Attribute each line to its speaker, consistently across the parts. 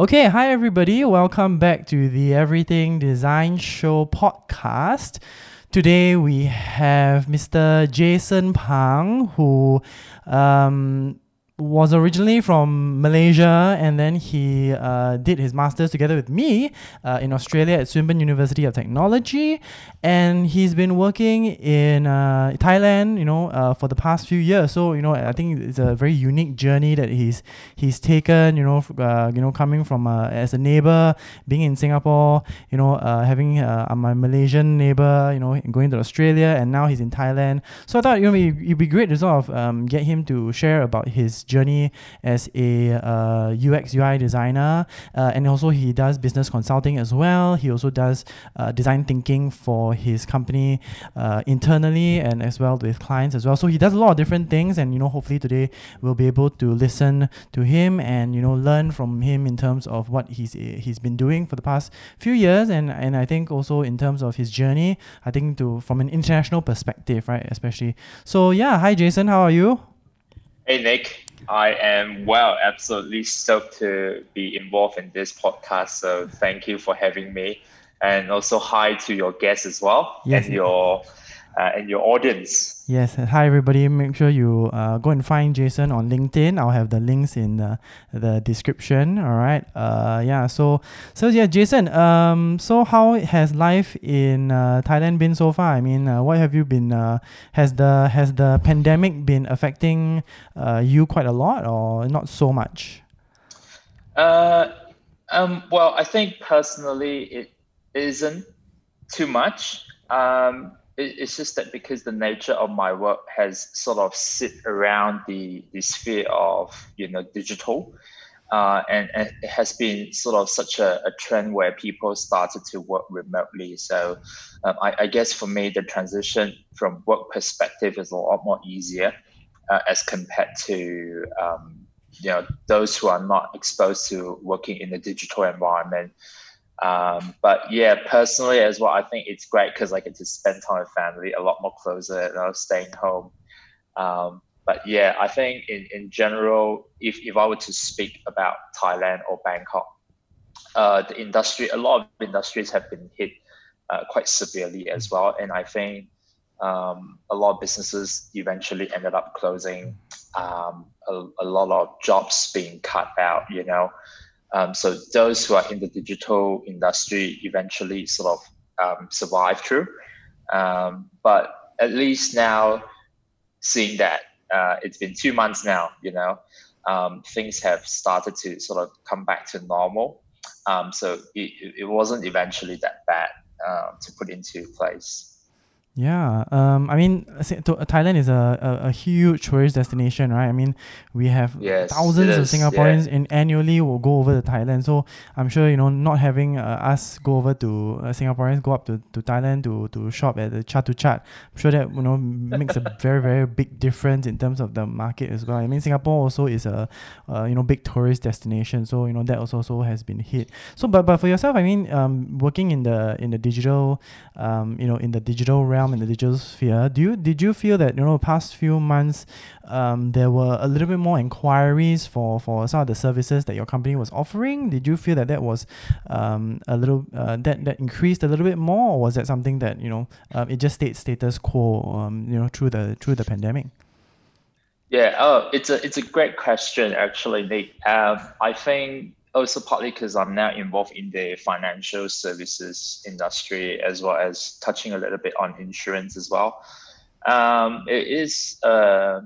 Speaker 1: Okay, hi everybody. Welcome back to the Everything Design Show podcast. Today we have Mr. Jason Pang, who um, was originally from Malaysia and then he uh, did his master's together with me uh, in Australia at Swinburne University of Technology. And he's been working in uh, Thailand, you know, uh, for the past few years. So, you know, I think it's a very unique journey that he's he's taken, you know, uh, you know, coming from uh, as a neighbor, being in Singapore, you know, having my Malaysian neighbor, you know, going to Australia, and now he's in Thailand. So I thought, you know, it'd be great to sort of um, get him to share about his journey as a uh, UX UI designer, uh, and also he does business consulting as well. He also does uh, design thinking for his company uh, internally and as well with clients as well. So he does a lot of different things, and you know, hopefully today we'll be able to listen to him and you know learn from him in terms of what he's he's been doing for the past few years, and and I think also in terms of his journey. I think to from an international perspective, right, especially. So yeah, hi Jason, how are you?
Speaker 2: Hey Nick, I am well, absolutely stoked to be involved in this podcast. So thank you for having me, and also hi to your guests as well yes, and your uh, and your audience.
Speaker 1: Yes, hi everybody. Make sure you uh, go and find Jason on LinkedIn. I'll have the links in the, the description. All right. Uh, yeah. So, so yeah, Jason. Um, so how has life in uh, Thailand been so far? I mean, uh, what have you been? Uh, has the has the pandemic been affecting uh, you quite a lot, or not so much?
Speaker 2: Uh, um. Well, I think personally, it isn't too much. Um it's just that because the nature of my work has sort of sit around the, the sphere of you know digital uh, and, and, it has been sort of such a, a, trend where people started to work remotely. So um, I, I, guess for me the transition from work perspective is a lot more easier uh, as compared to um, you know those who are not exposed to working in the digital environment um, but yeah, personally as well, I think it's great because I get to spend time with family a lot more closer, you know, staying home. Um, but yeah, I think in, in general, if, if I were to speak about Thailand or Bangkok, uh, the industry, a lot of industries have been hit uh, quite severely as well. And I think um, a lot of businesses eventually ended up closing, um, a, a lot of jobs being cut out, you know. Um, so those who are in the digital industry eventually sort of um, survive through. Um, but at least now, seeing that uh, it's been two months now, you know, um, things have started to sort of come back to normal. Um, so it, it wasn't eventually that bad uh, to put into place.
Speaker 1: Yeah, um, I mean, Thailand is a, a, a, huge tourist destination, right? I mean, we have yes, thousands of Singaporeans yeah. in annually will go over to Thailand. So I'm sure you know, not having uh, us go over to uh, Singaporeans go up to, to Thailand to, to shop at the Chatuchak. I'm sure that you know makes a very very big difference in terms of the market as well. I mean, Singapore also is a uh, you know big tourist destination, so you know that also, also has been hit. So, but but for yourself, I mean, um, working in the in the digital, um, you know, in the digital realm realm in the digital sphere, do you did you feel that you know past few months um, there were a little bit more inquiries for for some of the services that your company was offering? Did you feel that that was um, a little uh, that that increased a little bit more, or was that something that you know uh, it just stayed status quo um, you know through the through the pandemic?
Speaker 2: Yeah, oh, it's a it's a great question actually, Nick. Um, I think also partly because I'm now involved in the financial services industry as well as touching a little bit on insurance as well. Um, it is uh,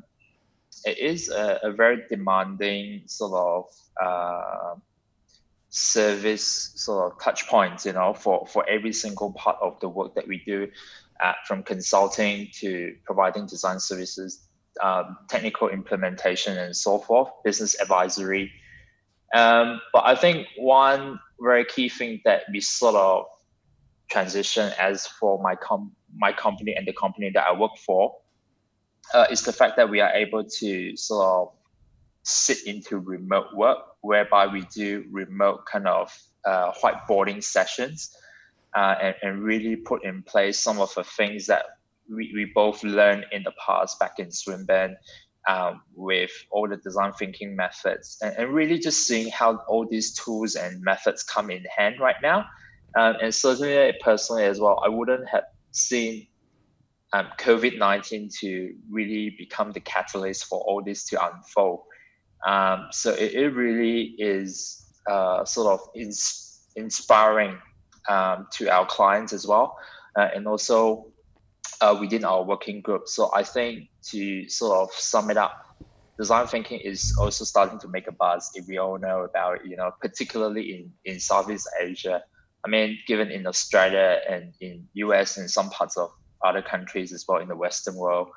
Speaker 2: it is a, a, very demanding sort of uh, service sort of touch points, you know, for, for every single part of the work that we do, uh, from consulting to providing design services, um, technical implementation and so forth, business advisory, um, but I think one very key thing that we sort of transition as for my com- my company and the company that I work for uh, is the fact that we are able to sort of sit into remote work, whereby we do remote kind of uh, whiteboarding sessions uh, and, and really put in place some of the things that we, we both learned in the past back in Swinburne um, with all the design thinking methods and, and, really just seeing how all these tools and methods come in hand right now. Um, and certainly, personally as well, I wouldn't have seen um, COVID 19 to really become the catalyst for all this to unfold. Um, so it, it, really is uh, sort of ins- inspiring um, to our clients as well, uh, and also uh, within our working group. So I think to sort of sum it up, design thinking is also starting to make a buzz. If we all know about it, you know, particularly in in Southeast Asia. I mean, given in Australia and in US and some parts of other countries as well in the Western world,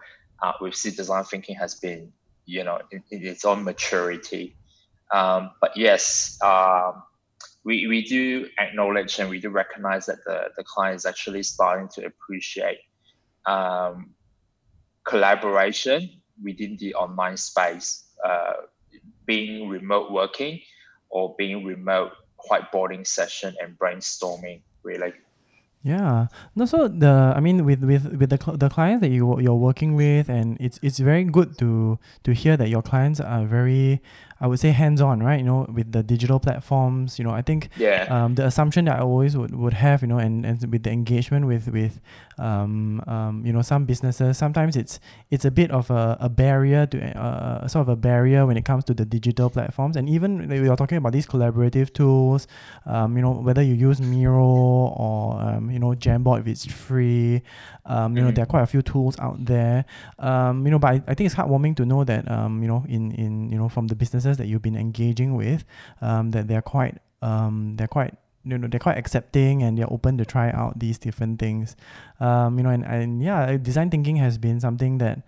Speaker 2: uh, we see design thinking has been, you know, in, in its own maturity. Um, but yes, um, we, we do acknowledge and we do recognize that the, the client is actually starting to appreciate um, collaboration within the online space, uh, being remote working or being remote whiteboarding session and brainstorming really.
Speaker 1: Yeah. No, so the I mean with with with the the clients that you you're working with, and it's it's very good to to hear that your clients are very I would say hands on, right? You know, with the digital platforms, you know, I think
Speaker 2: yeah.
Speaker 1: um, the assumption that I always would, would have, you know, and, and with the engagement with with um, um, you know some businesses, sometimes it's it's a bit of a, a barrier to uh, sort of a barrier when it comes to the digital platforms, and even we are talking about these collaborative tools, um, you know, whether you use Miro or um, you know Jamboard if it's free, um, you mm-hmm. know, there are quite a few tools out there, um, you know, but I, I think it's heartwarming to know that um, you know in in you know from the businesses that you've been engaging with, um, that they're quite um, they're quite you know they're quite accepting and they're open to try out these different things. Um, you know and, and yeah design thinking has been something that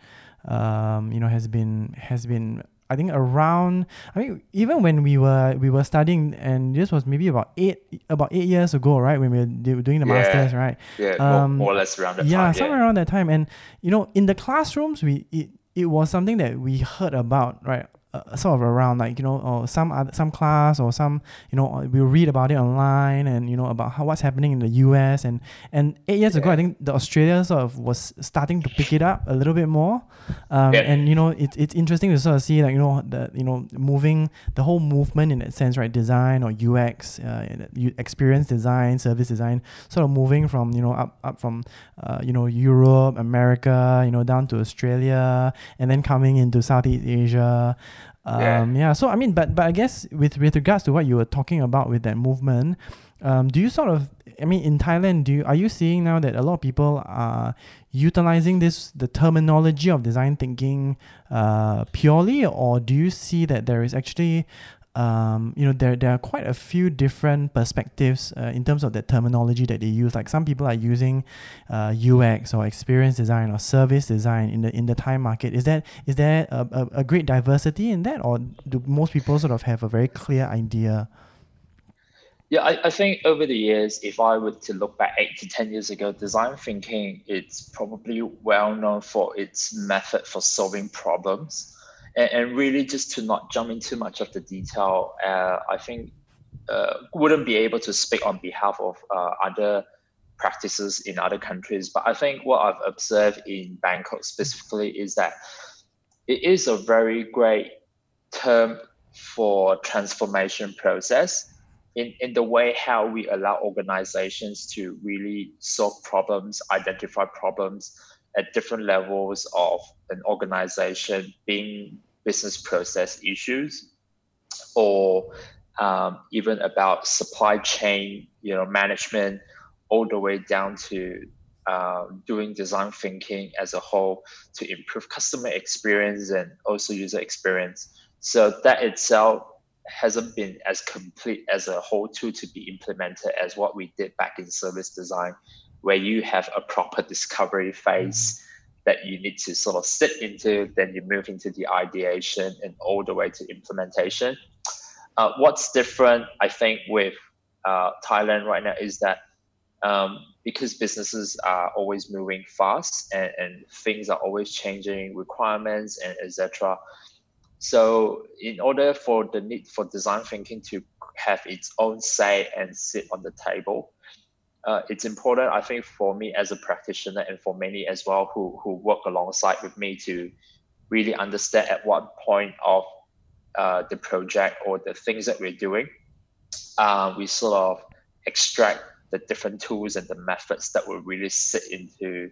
Speaker 1: um, you know has been has been I think around I mean even when we were we were studying and this was maybe about eight about eight years ago right when we were doing the yeah, masters right?
Speaker 2: Yeah um, more, more, or less around that time.
Speaker 1: yeah
Speaker 2: time,
Speaker 1: somewhere around that time. And you know in the classrooms we it, it was something that we heard about right uh, sort of around like you know or some other some class or some you know uh, we'll read about it online and you know about how what's happening in the US and and eight years yeah. ago I think the Australia sort of was starting to pick it up a little bit more um, yeah. and you know it's it's interesting to sort of see like you know the you know moving the whole movement in that sense right design or UX uh, experience design service design sort of moving from you know up up from uh, you know Europe America you know down to Australia and then coming into Southeast Asia um, yeah. yeah. So I mean, but but I guess with with regards to what you were talking about with that movement, um, do you sort of I mean in Thailand, do you are you seeing now that a lot of people are utilizing this the terminology of design thinking uh, purely, or do you see that there is actually um, you know, there, there are quite a few different perspectives uh, in terms of the terminology that they use. Like some people are using uh, UX or experience design or service design in the in the Thai market. Is that is there a, a, a great diversity in that, or do most people sort of have a very clear idea?
Speaker 2: Yeah, I, I think over the years, if I were to look back eight to 10 years ago, design thinking, it's probably well known for its method for solving problems and, and really just to not jump into much of the detail, uh, I think uh, wouldn't be able to speak on behalf of uh, other practices in other countries. But I think what I've observed in Bangkok specifically is that it is a very great term for transformation process in, in the way how we allow organizations to really solve problems, identify problems at different levels of an organization, being business process issues or um, even about supply chain, you know, management, all the way down to uh, doing design thinking as a whole to improve customer experience and also user experience. So that itself hasn't been as complete as a whole tool to be implemented as what we did back in service design, where you have a proper discovery phase. Mm-hmm that you need to sort of sit into, then you move into the ideation and all the way to implementation. Uh, what's different, I think, with uh, Thailand right now is that um, because businesses are always moving fast and, and things are always changing, requirements and etc. So, in order for the need for design thinking to have its own say and sit on the table, uh, it's important, I think, for me as a practitioner and for many as well who, who work alongside with me to really understand at what point of uh, the project or the things that we're doing, uh, we sort of extract the different tools and the methods that will really sit into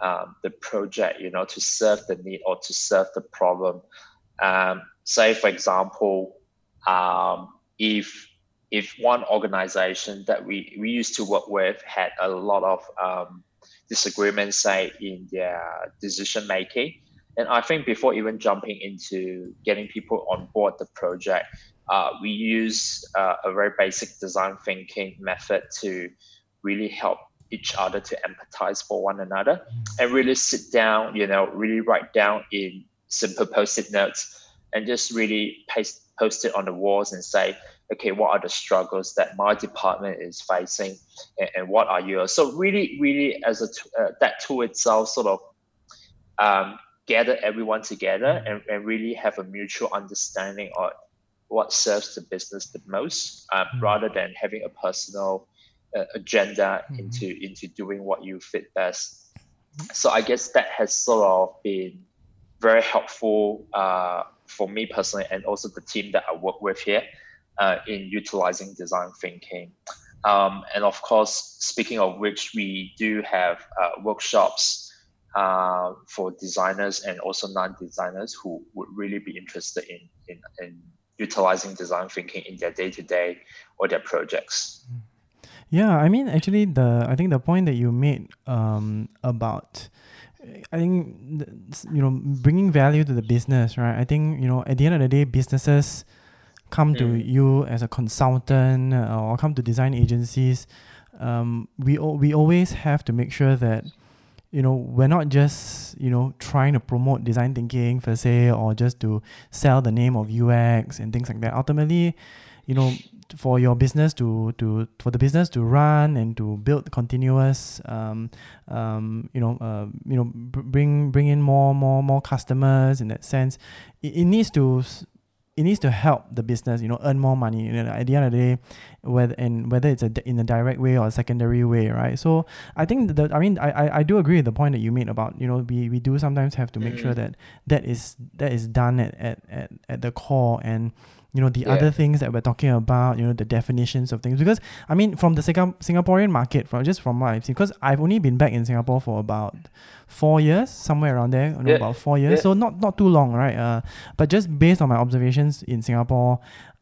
Speaker 2: um, the project, you know, to serve the need or to serve the problem. Um, say, for example, um, if if one organization that we, we used to work with had a lot of um, disagreements, say, in their decision making, and I think before even jumping into getting people on board the project, uh, we use uh, a very basic design thinking method to really help each other to empathize for one another mm. and really sit down, you know, really write down in simple post-it notes and just really paste, post it on the walls and say, okay, what are the struggles that my department is facing and, and what are yours? So really, really as a uh, that tool itself sort of um, gather everyone together and, and really have a mutual understanding of what serves the business the most um, mm-hmm. rather than having a personal uh, agenda mm-hmm. into into doing what you fit best so i guess that has sort of been very helpful uh, for me personally and also the team that i work with here uh, in utilizing design thinking um, and of course speaking of which we do have uh, workshops uh, for designers and also non-designers who would really be interested in, in, in utilizing design thinking in their day-to-day or their projects.
Speaker 1: Yeah, I mean, actually, the I think the point that you made um, about I think you know bringing value to the business, right? I think you know at the end of the day, businesses come mm. to you as a consultant uh, or come to design agencies. Um, we we always have to make sure that you know, we're not just, you know, trying to promote design thinking per se or just to sell the name of UX and things like that. Ultimately, you know, for your business to to for the business to run and to build continuous um, um, you know uh, you know bring bring in more more more customers in that sense it, it needs to it needs to help the business, you know, earn more money. You know, at the end of the day, whether and whether it's a, in a direct way or a secondary way, right? So I think the I mean I, I, I do agree with the point that you made about you know we, we do sometimes have to make sure mm. that that is that is done at, at, at, at the core and you know the yeah. other things that we're talking about you know the definitions of things because i mean from the singaporean market from just from what i've seen because i've only been back in singapore for about four years somewhere around there you know, yeah. about four years yeah. so not not too long right uh, but just based on my observations in singapore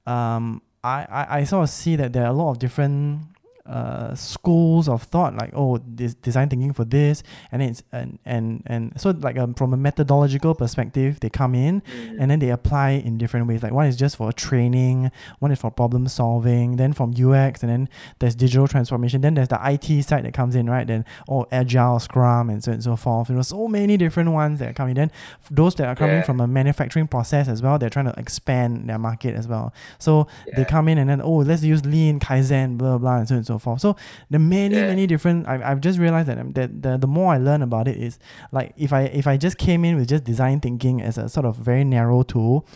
Speaker 1: um, I, I, I sort of see that there are a lot of different uh, schools of thought like oh this design thinking for this and it's and and and so like um, from a methodological perspective they come in mm. and then they apply in different ways like one is just for training one is for problem solving then from UX and then there's digital transformation then there's the IT side that comes in right then oh agile scrum and so and so forth know so many different ones that come in then those that are coming yeah. from a manufacturing process as well they're trying to expand their market as well so yeah. they come in and then oh let's use lean kaizen blah blah, blah and so and so so forth. So the many yeah. many different. I I've just realized that um, that the, the more I learn about it is like if I if I just came in with just design thinking as a sort of very narrow tool.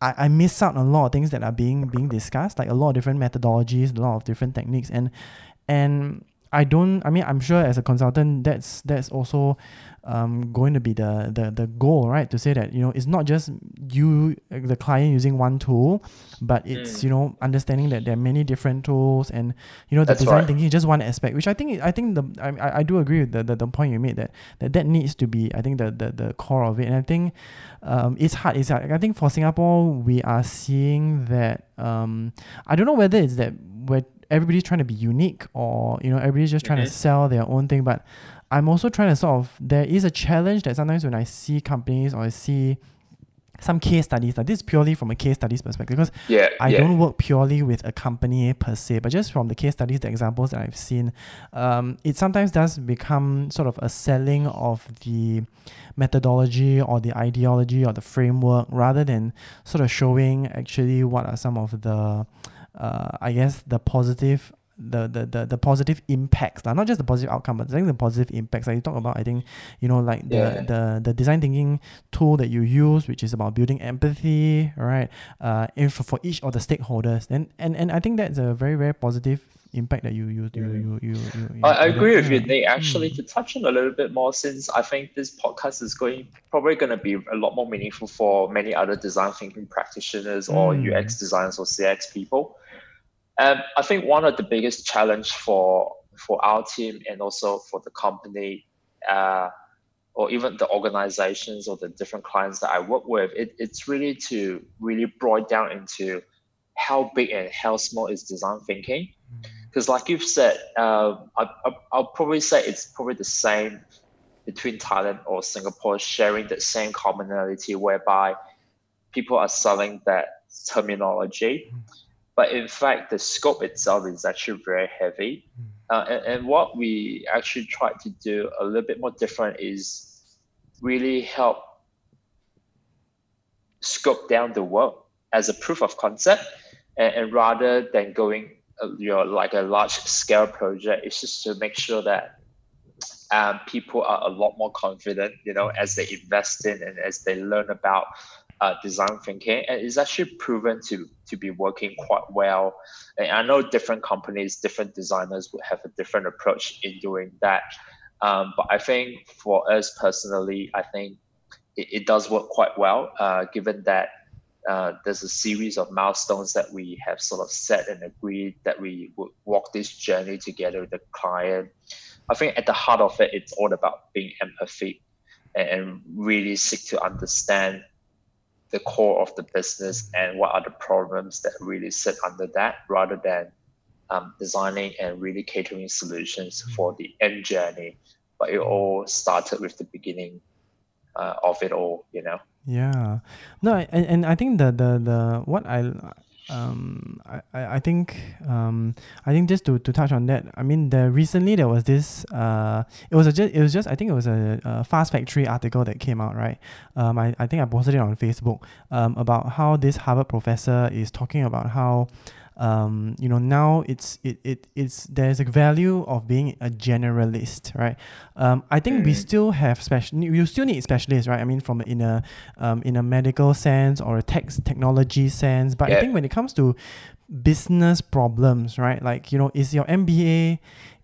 Speaker 1: I, I miss out on a lot of things that are being being discussed, like a lot of different methodologies, a lot of different techniques, and and I don't. I mean, I'm sure as a consultant, that's that's also um, going to be the, the the goal, right? To say that you know it's not just you, the client, using one tool, but it's mm. you know understanding that there are many different tools, and you know the That's design right. thinking is just one aspect. Which I think I think the I, I do agree with the, the, the point you made that, that that needs to be I think the the, the core of it, and I think um, it's hard. It's hard. I think for Singapore we are seeing that um, I don't know whether it's that where everybody's trying to be unique or you know everybody's just trying mm-hmm. to sell their own thing, but I'm also trying to sort of there is a challenge that sometimes when I see companies or I see some case studies, like this is purely from a case studies perspective, because
Speaker 2: yeah,
Speaker 1: I
Speaker 2: yeah.
Speaker 1: don't work purely with a company per se, but just from the case studies, the examples that I've seen, um, it sometimes does become sort of a selling of the methodology or the ideology or the framework rather than sort of showing actually what are some of the uh, I guess the positive the, the, the, the positive impacts, like, not just the positive outcome, but I think the positive impacts. Like you talk about, I think, you know, like the, yeah. the, the design thinking tool that you use, which is about building empathy, right? Uh, for, for each of the stakeholders. And, and, and I think that's a very, very positive impact that you you you you you. you, you
Speaker 2: I, agree with you. Nate. Actually,
Speaker 1: Mm.
Speaker 2: to touch on a little bit more, since I think this podcast is going probably going to be a lot more meaningful for many other design thinking practitioners or
Speaker 1: Mm.
Speaker 2: UX designers or CX people. Um, I think one of the biggest challenge for for our team and also for the company, uh, or even the organizations or the different clients that I work with, it, it's really to really boil down into how big and how small is design thinking. Because like you've said um, I, I, i'll probably say it's probably the same between thailand or singapore sharing the same commonality whereby people are selling that terminology but in fact the scope itself is actually very heavy. Uh, and, and what we actually tried to do a little bit more different is really help scope down the work as a proof of concept. And, and rather than going uh, you know like a large scale project it's just to make sure that um, people are a lot more confident you know as they invest in and as they learn about uh, design thinking and it's actually proven to to be working quite well and i know different companies different designers would have a different approach in doing that um, but i think for us personally i think it, it does work quite well uh, given that uh, there's a series of milestones that we have sort of set and agreed that we would walk this journey together with the client. I think at the heart of it, it's all about being empathic and, and really seek to understand the core of the business and what are the problems that really sit under that rather than um, designing and really catering solutions for the end journey. But it all started with the beginning uh, of it all, you know.
Speaker 1: Yeah, no, I- and, and I think the the the what I um I, I think um I think just to, to touch on that I mean the recently there was this uh it was a just it was just I think it was a, a Fast Factory article that came out right? Um I, I think I posted it on Facebook um about how this Harvard professor is talking about how um, you know now it's it, it it's there's a value of being a generalist right? Um, I think we
Speaker 2: Mm.
Speaker 1: still have special you still need specialists right? I mean from in a um, in a medical sense or a tech technology sense but I think when it comes to business problems right? Like you know is your MBA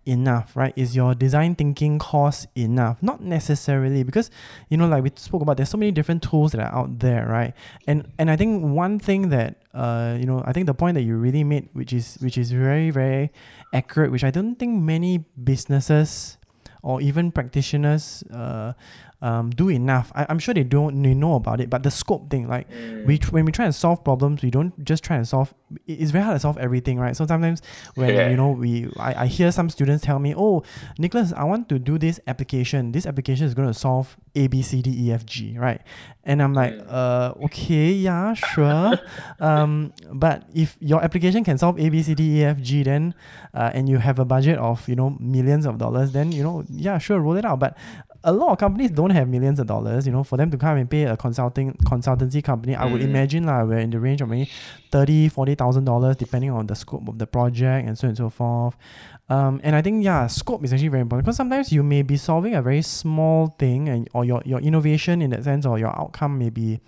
Speaker 1: enough right? Is your design thinking course enough? Not necessarily because you know like we spoke about there's so many different tools that are out there right? And and i think one thing that uh you know i think the point that you really made which is which is very very accurate which i don't think many businesses or even practitioners uh, um, do enough. I, i'm sure they don't they know about it but the scope thing like we when we try and solve problems we don't just try and solve it's very hard to solve everything right? So sometimes when
Speaker 2: Yeah.
Speaker 1: you know we I, I hear some students tell me oh nicholas i want to do this application. This application is going to solve a b c d e f g right? And i'm like
Speaker 2: Mm.
Speaker 1: uh okay yeah sure. Um but if your application can solve a b c d e f g then uh, and you have a budget of you know millions of dollars then you know yeah sure roll it out. But a lot of companies don't have millions of dollars you know for them to come and pay a consulting consultancy company i would
Speaker 2: Mm.
Speaker 1: imagine like we're in the range of maybe 30 40 thousand dollars depending on the scope of the project and so on and so forth um, and I think yeah scope is actually very important because sometimes you may be solving a very small thing and or your, your innovation in that sense or your outcome may be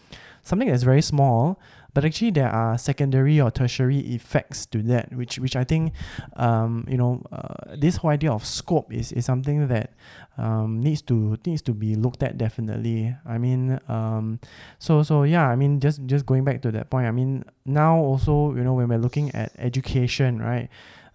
Speaker 1: something that's very small but actually there are secondary or tertiary effects to that which which I think um, you know uh, this whole idea of scope is, is something that um, needs to needs to be looked at definitely I mean um, so so yeah I mean just just going back to that point I mean now also you know when we're looking at education right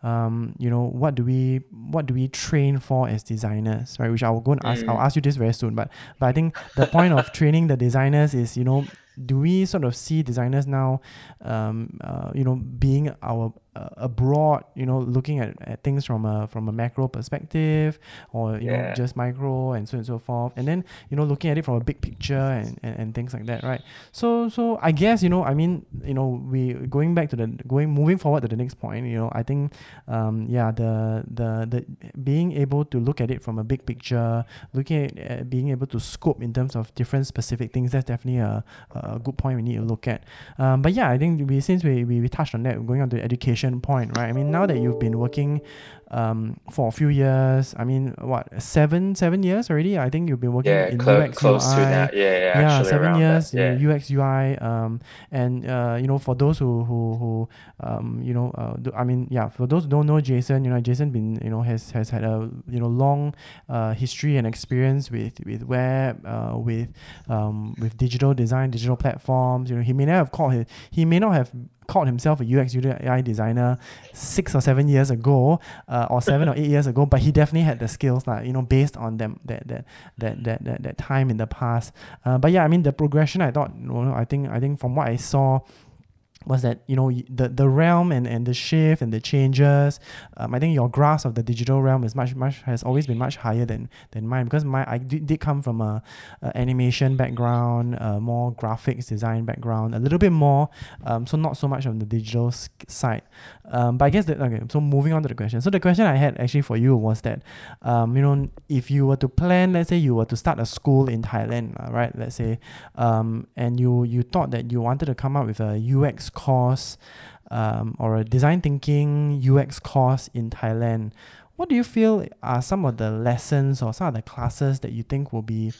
Speaker 1: um, you know what do we what do we train for as designers right which I will go and ask I'll
Speaker 2: Mm.
Speaker 1: ask you this very soon but but I think the point of training the designers is you know do we sort of see designers now um, uh, you know being our abroad you know looking at, at things from a from a macro perspective or you know just micro and so and so forth. And then you know looking at it from a big picture and, and, and things like that right? So so I guess you know I mean you know we going back to the going moving forward to the next point you know I think um, yeah the the the being able to look at it from a big picture looking at being able to scope in terms of different specific things that's definitely a, a good point we need to look at. Um, but yeah I think we since we, we, we touched on that going on to education inflection point, right? I mean, now that you've been working um, for a few years. I mean, what seven seven years already? I think you've been working
Speaker 2: yeah,
Speaker 1: in
Speaker 2: cl-
Speaker 1: UX
Speaker 2: close
Speaker 1: UI.
Speaker 2: to that. Yeah, yeah,
Speaker 1: yeah, seven years
Speaker 2: yeah.
Speaker 1: UX UI. Um, and uh, you know, for those who who who um, you know, uh, do, I mean, yeah, for those who don't know Jason, you know, Jason been you know has has had a you know long uh, history and experience with with web, uh, with um, with digital design, digital platforms. You know, he may not have called his, he may not have called himself a UX UI designer six or seven years ago, uh, or seven or eight years ago, but he definitely had the skills, like, you know, based on them that that that that that, that time in the past. Uh, but yeah, I mean the progression. I thought, know, I think I think from what I saw was that you know the the realm and, and the shift and the changes um, I think your grasp of the digital realm is much much has always been much higher than than mine because my I did, did come from a, a animation background a more graphics design background a little bit more um, so not so much on the digital side. Um, but I guess that okay so moving on to the question. So the question I had actually for you was that um, you know if you were to plan let's say you were to start a school in Thailand right let's say um, and you you thought that you wanted to come up with a UX course um, or a design thinking UX course in Thailand, what do you feel are some of the lessons or some of the classes that you think will be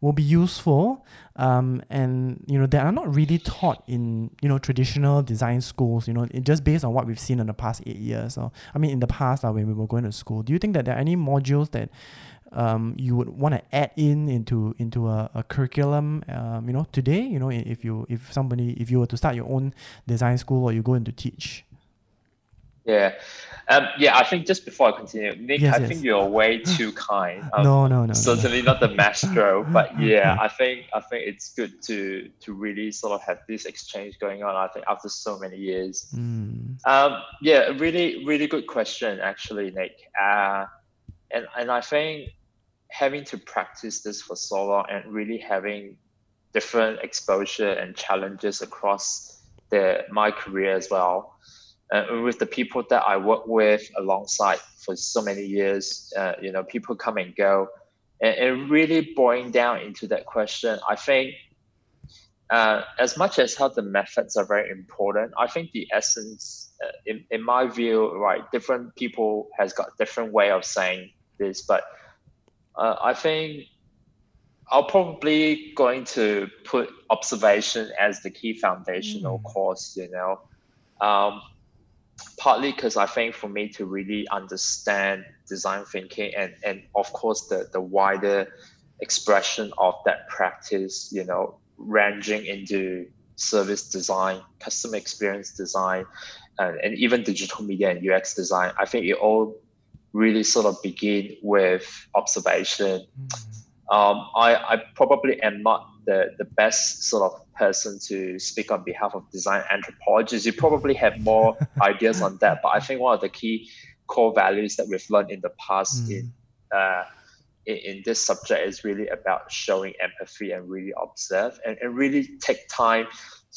Speaker 1: will be useful? Um, and you know that are not really taught in you know traditional design schools you know just based on what we've seen in the past eight years or I mean in the past uh, when we were going to school. Do you think that there are any modules that um, you would want to add in into into a, a curriculum um, you know today you know if you if somebody if you were to start your own design school or you go into teach
Speaker 2: yeah um, yeah i think just before i continue nick
Speaker 1: yes,
Speaker 2: i
Speaker 1: yes.
Speaker 2: think you're way too kind
Speaker 1: um, no no no
Speaker 2: certainly
Speaker 1: no.
Speaker 2: not the maestro but yeah i think i think it's good to to really sort of have this exchange going on i think after so many years
Speaker 1: mm.
Speaker 2: um, yeah really really good question actually nick uh, and and i think having to practice this for so long and really having different exposure and challenges across the my career as well. Uh, with the people that I work with alongside for so many years, uh, you know, people come and go, and, and, really boiling down into that question, I think. Uh, as much as how the methods are very important, I think the essence, uh, in, in my view, right, different people has got different way of saying this, but uh, I think I'll probably going to put observation as the key foundational mm. course, you know, um, partly because I think for me to really understand design thinking and, and of course the, the wider expression of that practice, you know, ranging into service design, customer experience design, and, and even digital media and UX design, I think it all really sort of begin with observation. Mm-hmm. Um, I, I probably am not the, the best sort of person to speak on behalf of design anthropologists. You probably have more ideas on that, but I think one of the key core values that we've learned in the past mm. in, uh, in, in this subject is really about showing empathy and really observe and, and really take time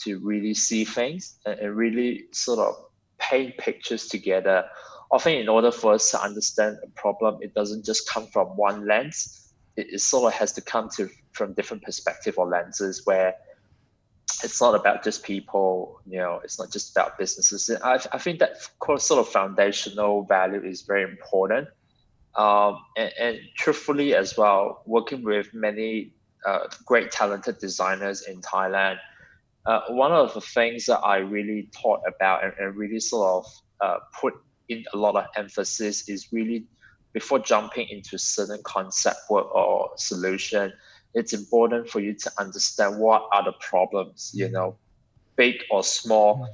Speaker 2: to really see things and, and really sort of paint pictures together often in order for us to understand a problem, it doesn't just come from one lens. It, it sort of has to come to from different perspective or lenses where it's not about just people, you know, it's not just about businesses. I, I think that sort of foundational value is very important. Um, and, and, truthfully as well, working with many uh, great talented designers in Thailand, uh, one of the things that I really thought about and, and really sort of uh, put in a lot of emphasis is really before jumping into a certain concept work or solution, it's important for you to understand what are the problems, you know, big or small.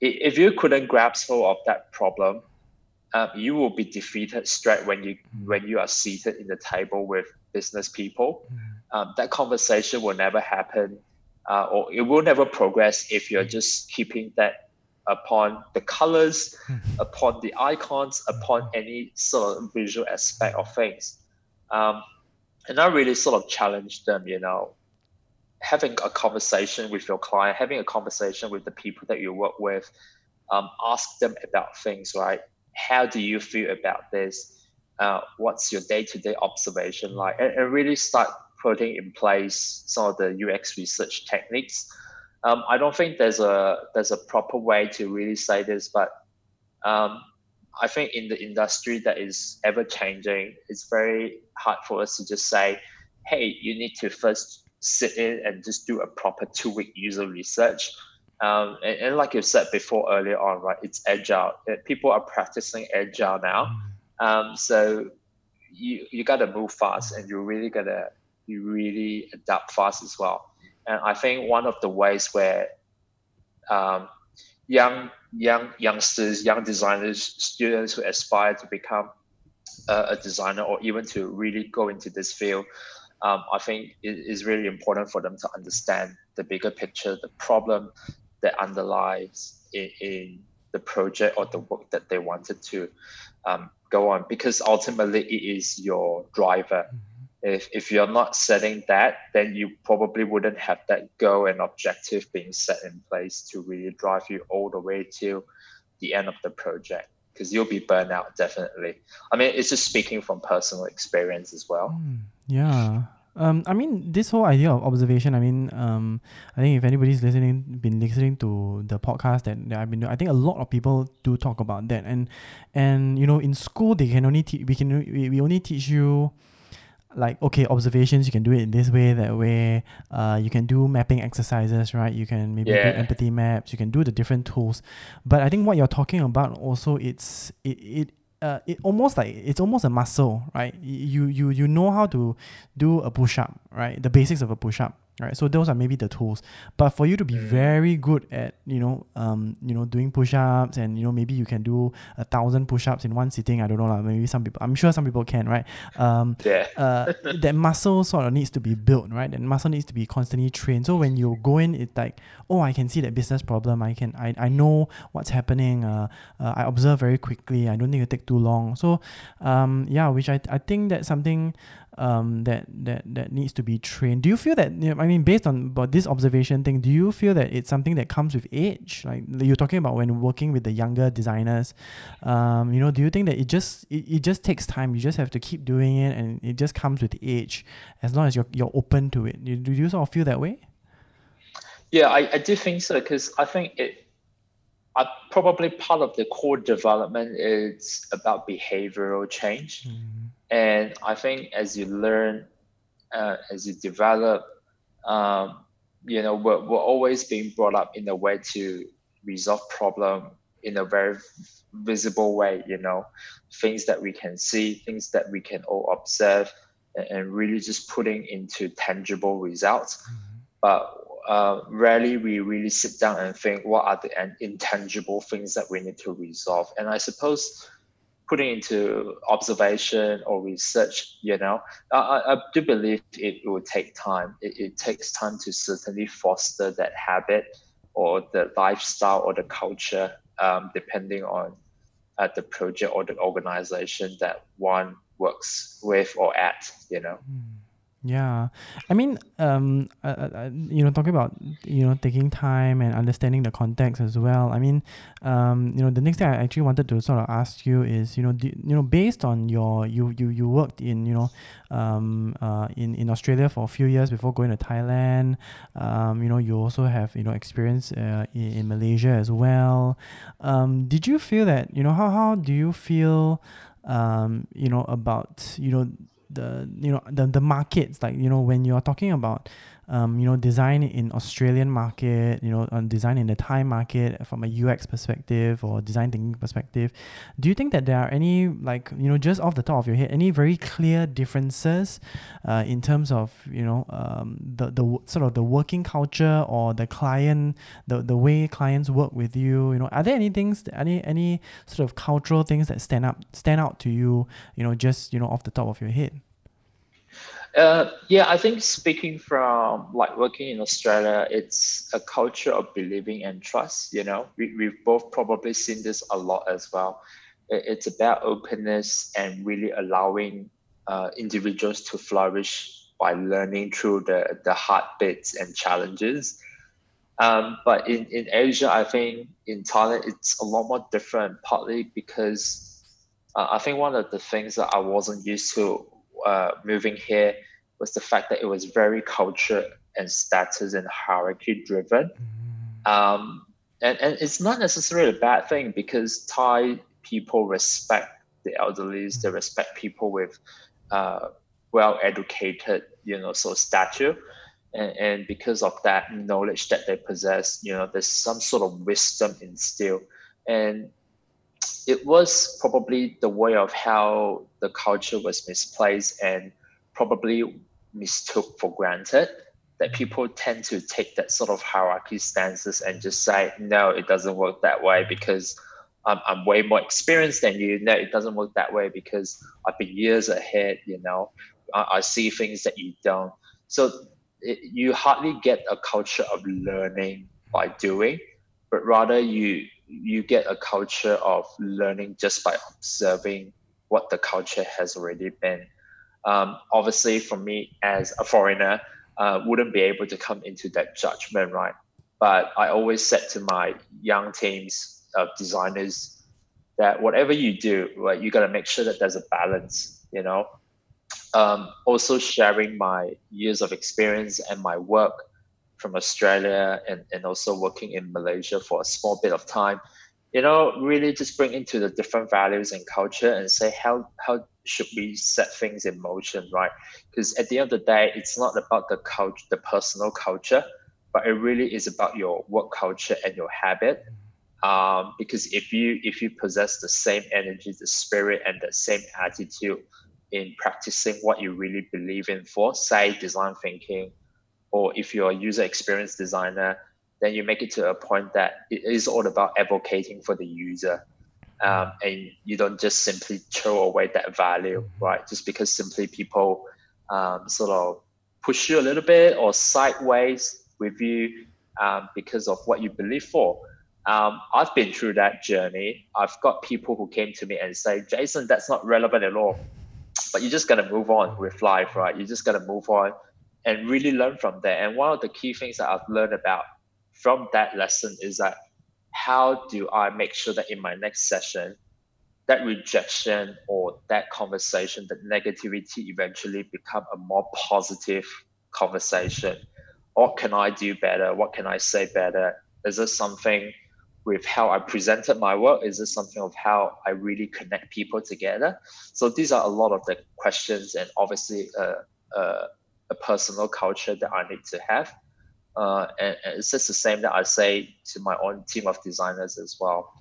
Speaker 2: If you couldn't grasp hold of that problem, um, you will be defeated straight when you when you are seated in the table with business people. Um, that conversation will never happen, uh, or it will never progress if you're just keeping that upon the colors, upon the icons, upon any sort of visual aspect of things. Um, and I really sort of challenge them, you know, having a conversation with your client, having a conversation with the people that you work with, um, ask them about things, right? How do you feel about this? Uh, what's your day-to-day observation like? And, and really start putting in place some of the UX research techniques um, I don't think there's a there's a proper way to really say this, but um, I think in the industry that is ever changing, it's very hard for us to just say, hey, you need to first sit in and just do a proper two week user research. Um, and, and, like you said before earlier on, right, it's agile. Uh, people are practicing agile now. Mm. Um, so you you gotta move fast and you're really gotta you really adapt fast as well. And I think one of the ways where um, young young youngsters, young designers, students who aspire to become a, designer or even to really go into this field, um, I think it is really important for them to understand the bigger picture, the problem that underlies in, in the project or the work that they wanted to um, go on, because ultimately it is your driver. Mm-hmm if, if you're not setting that, then you probably wouldn't have that goal and objective being set in place to really drive you all the way to the end of the project because you'll be burned out definitely. I mean, it's just speaking from personal experience as well.
Speaker 1: Mm, yeah. Um, I mean, this whole idea of observation. I mean, um, I think if anybody's listening, been listening to the podcast that, that I've been doing, I think a lot of people do talk about that. And and you know, in school they can only te- we can we, we only teach you like okay observations you can do it in this way that way. Uh, you can do mapping exercises right? You can maybe yeah. do empathy maps. You can do the different tools. But i think what you're talking about also it's it, it uh, it almost like it's almost a muscle right? You you you know how to do a push-up right? The basics of a push-up right so those are maybe the tools. But for you to be mm. very good at you know um you know doing push-ups and you know maybe you can do a thousand push-ups in one sitting i don't know like maybe some people i'm sure some people can right? Um
Speaker 2: yeah. uh,
Speaker 1: that muscle sort of needs to be built right? And muscle needs to be constantly trained. So when you go in it's like oh i can see that business problem. I can i, I know what's happening. Uh, uh i observe very quickly. I don't think it take too long. So um yeah which i, I think that's something um, that that that needs to be trained. Do you feel that? You know, I mean, based on but this observation thing, do you feel that it's something that comes with age? Like you're talking about when working with the younger designers, um, you know, do you think that it just it, it just takes time? You just have to keep doing it, and it just comes with age, as long as you're you're open to it. Do, do you sort of feel that way?
Speaker 2: Yeah, I, I do think so because I think it. I, probably part of the core development is about behavioral change. Mm and I think as you learn, uh, as you develop, um, you know, we're, we're always being brought up in a way to resolve problem in a very visible way, you know, things that we can see, things that we can all observe, and, and really just putting into tangible results. Mm-hmm. But uh, rarely we really sit down and think what are the intangible things that we need to resolve. And I suppose putting into observation or research, you know, I, I do believe it will take time. It, it takes time to certainly foster that habit or the lifestyle or the culture, um, depending on uh, the project or the organization that one works with or at, you know. Mm.
Speaker 1: Yeah, I mean, um, uh, uh, uh, you know, talking about you know taking time and understanding the context as well. I mean, um, you know, the next thing I actually wanted to sort of ask you is, you know, do, you know, based on your you you you worked in you know, um, uh, in in Australia for a few years before going to Thailand. Um, you know, you also have you know experience uh, in, in Malaysia as well. Um, did you feel that you know how how do you feel? Um, you know about you know the you know the the markets like you know when you're talking about um, you know design in Australian market you know on design in the Thai market from a UX perspective or design thinking perspective. Do you think that there are any like you know just off the top of your head any very clear differences uh, in terms of you know um, the the sort of the working culture or the client the, the way clients work with you? You know are there any things any any sort of cultural things that stand up stand out to you you know just you know off the top of your head
Speaker 2: uh, yeah, I think speaking from like working in Australia, it's a culture of believing and trust. You know, we, we've both probably seen this a lot as well. It's about openness and really allowing uh, individuals to flourish by learning through the, the hard bits and challenges. Um, but in, in Asia, I think in Thailand, it's a lot more different, partly because uh, I think one of the things that I wasn't used to uh, moving here was the fact that it was very culture and status and hierarchy driven. Mm. Um, and, and it's not necessarily a bad thing because Thai people respect the elderlies, they respect people with uh, well educated, you know, so stature. And, and because of that knowledge that they possess, you know, there's some sort of wisdom instilled. And it was probably the way of how the culture was misplaced and probably mistook for granted that mm. people tend to take that sort of hierarchy stances and just say no it doesn't work that way because I'm, I'm way more experienced than you. No it doesn't work that way because i've been years ahead you know. I, I see things that you don't. So it, you hardly get a culture of learning by doing but rather you you get a culture of learning just by observing what the culture has already been. Um, obviously, for me as a foreigner, uh, wouldn't be able to come into that judgment, right? But I always said to my young teams of designers that whatever you do, right, you got to make sure that there's a balance, you know. Um, also sharing my years of experience and my work from Australia and, and also working in Malaysia for a small bit of time, you know, really just bring into the different values and culture and say how how should we set things in motion, right? Because at the end of the day, it's not about the culture, the personal culture, but it really is about your work culture and your habit. Um, because if you if you possess the same energy, the spirit, and the same attitude in practicing what you really believe in for, say design thinking, or if you're a user experience designer, then you make it to a point that it is all about advocating for the user. Um, and you don't just simply throw away that value, right? Just because simply people um, sort of push you a little bit or sideways with you um, because of what you believe for. Um, I've been through that journey. I've got people who came to me and say, Jason, that's not relevant at all. But you're just going to move on with life, right? You're just going to move on and really learn from there. And one of the key things that I've learned about from that lesson is that how do I make sure that in my next session, that rejection or that conversation, that negativity eventually become a more positive conversation? What can I do better? What can I say better? Is this something with how I presented my work? Is this something of how I really connect people together? So these are a lot of the questions and obviously uh, uh, a personal culture that I need to have. Uh, and, and, it's just the same that I say to my own team of designers as well.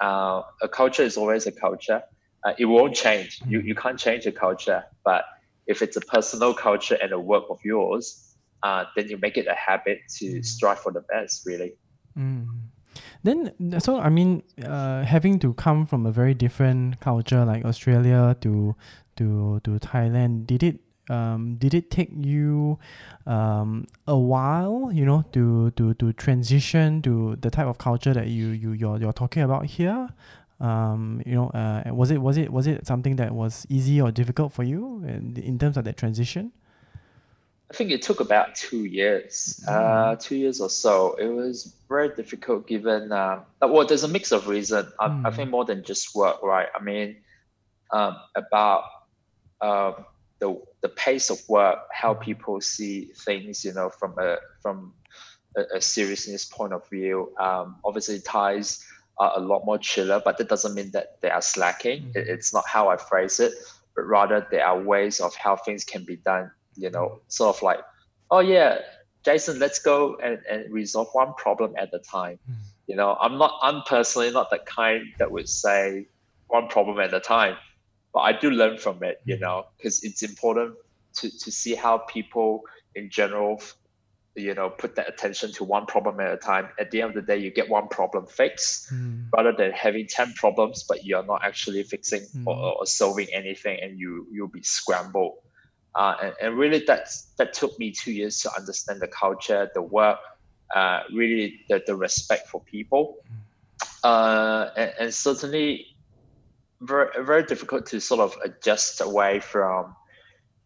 Speaker 2: Uh, a culture is always a culture. Uh, it won't change. You, you can't change a culture, but if it's a personal culture and a work of yours, uh, then you make it a habit to mm. strive for the best, really.
Speaker 1: Mm. Then, so I mean, uh, having to come from a very different culture like Australia to to to Thailand, did it um, did it take you um, a while, you know, to, to, to transition to the type of culture that you, you you're, you're talking about here? Um, you know, uh, was it was it was it something that was easy or difficult for you in, in terms of that transition?
Speaker 2: I think it took about two years, uh, two years or so. It was very difficult given, uh, well, there's a mix of reasons. I, mm. I, think more than just work, right? I mean, um, about um, the the pace of work, how people see things, you know, from a from a, a seriousness point of view. Um, obviously, Thais are a lot more chiller, but that doesn't mean that they are slacking. Mm-hmm. It, it's not how I phrase it, but rather there are ways of how things can be done. You know, sort of like, oh yeah, Jason, let's go and, and resolve one problem at a time. Mm-hmm. You know, I'm not. I'm personally not the kind that would say one problem at a time but I do learn from it, you mm. know, because it's important to, to see how people in general, you know, put that attention to one problem at a time. At the end of the day, you get one problem fixed mm. rather than having 10 problems, but you're not actually fixing mm. or, or, solving anything and you, you'll be scrambled. Uh, and, and really that's, that took me two years to understand the culture, the work, uh, really the, the respect for people. Mm. Uh, and, and certainly very very difficult to sort of adjust away from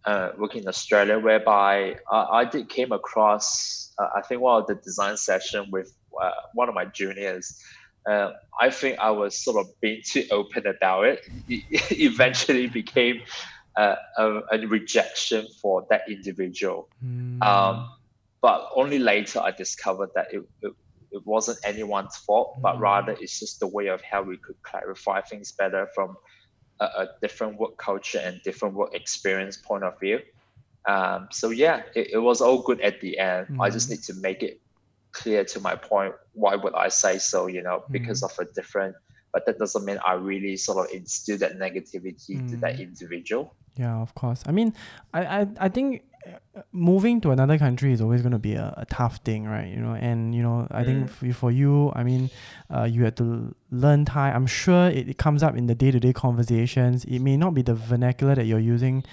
Speaker 2: uh, working in Australia, whereby uh, I did came across uh, I think one of the design session with uh, one of my juniors. Uh, I think I was sort of being too open about it. it eventually became uh, a, a, rejection for that individual. Mm. Um, but only later I discovered that it, it, it wasn't anyone's fault, but
Speaker 1: Mm.
Speaker 2: rather it's just the way of how we could clarify things better from a, a different work culture and different work experience point of view. Um, so yeah, it, it was all good at the end. I just
Speaker 1: Mm.
Speaker 2: need to make it clear to my point. Why would I say so? You know, because of a different. But that doesn't mean I really sort of instill that negativity to that
Speaker 1: Mm.
Speaker 2: individual.
Speaker 1: Yeah, of course. I mean, I, I, I think moving to another country is always going to be a, a tough thing, right? You know, and you know, I think
Speaker 2: Mm.
Speaker 1: f- for you, I mean, uh, you had to learn Thai. I'm sure it, it comes up in the day to day conversations. It may not be the vernacular that you're using.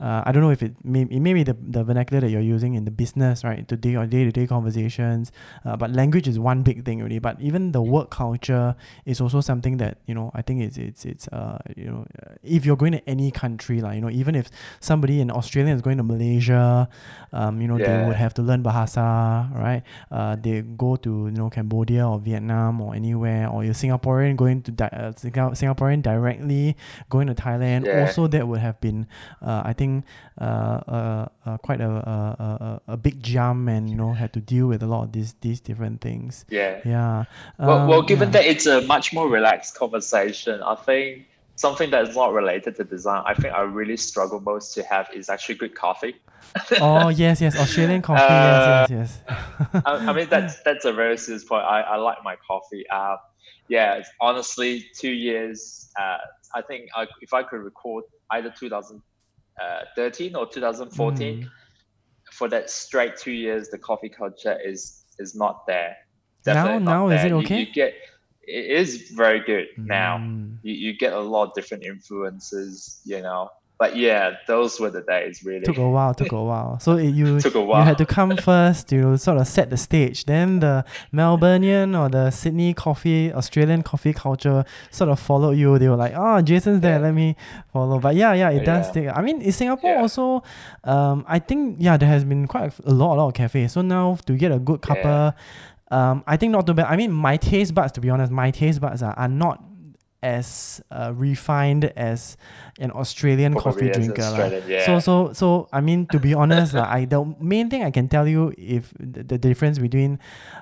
Speaker 1: Uh, I don't know if it may it may be the, the vernacular that you're using in the business, right? To day or day to day conversations. Uh, but language is one big thing already. But even the work culture is also something that you know. I think it's it's it's uh you know uh, if you're going to any country like you know even if somebody in Australia is going to Malaysia, um you know they would have to learn Bahasa, right? Uh, they go to you know Cambodia or Vietnam or anywhere, or you're Singaporean going to di- uh, Singaporean directly going to Thailand.
Speaker 2: Yeah.
Speaker 1: Also, that would have been uh, I think uh, uh, uh, quite a, a, a, big jump, and you know had to deal with a lot of these these different things.
Speaker 2: Yeah.
Speaker 1: Yeah.
Speaker 2: Well, well,
Speaker 1: Um,
Speaker 2: given
Speaker 1: yeah.
Speaker 2: that it's a much more relaxed conversation, I think something that's not related to design, I think I really struggle most to have is actually good coffee.
Speaker 1: oh yes, yes, Australian coffee.
Speaker 2: Uh,
Speaker 1: yes, yes, yes.
Speaker 2: I, I mean, that's that's a very serious point. I, I like my coffee. Uh, yeah, honestly, two years. Uh, I think I, if I could record either 2013 or 2014,
Speaker 1: Mm.
Speaker 2: for that straight two years, the coffee culture is is not there.
Speaker 1: Now-
Speaker 2: Definitely
Speaker 1: now is
Speaker 2: there.
Speaker 1: it
Speaker 2: You-
Speaker 1: okay?
Speaker 2: You, get it is very good now.
Speaker 1: Mm.
Speaker 2: You, you get a lot of different influences, you know. But yeah, those were the days really.
Speaker 1: Took a while. Took a while. So it, you
Speaker 2: Took a
Speaker 1: you had to come first to sort of set the stage. Then the Melbourneian or the Sydney coffee, Australian coffee culture sort of followed you. They were like, oh, Jason's there.
Speaker 2: Yeah.
Speaker 1: Let me follow. But yeah, yeah, it does
Speaker 2: Yeah.
Speaker 1: take. I mean, in Singapore
Speaker 2: Yeah.
Speaker 1: also, um, I think yeah, there has been quite a lot, a lot of cafes. So now to get a good cuppa, um, I think not too bad. I mean, my taste buds, to be honest, my taste buds are, are not as uh, refined as an Australian
Speaker 2: Probably
Speaker 1: coffee drinker.
Speaker 2: Australian, yeah.
Speaker 1: So so so I mean to be honest, like, I the main thing I can tell you if the, the difference between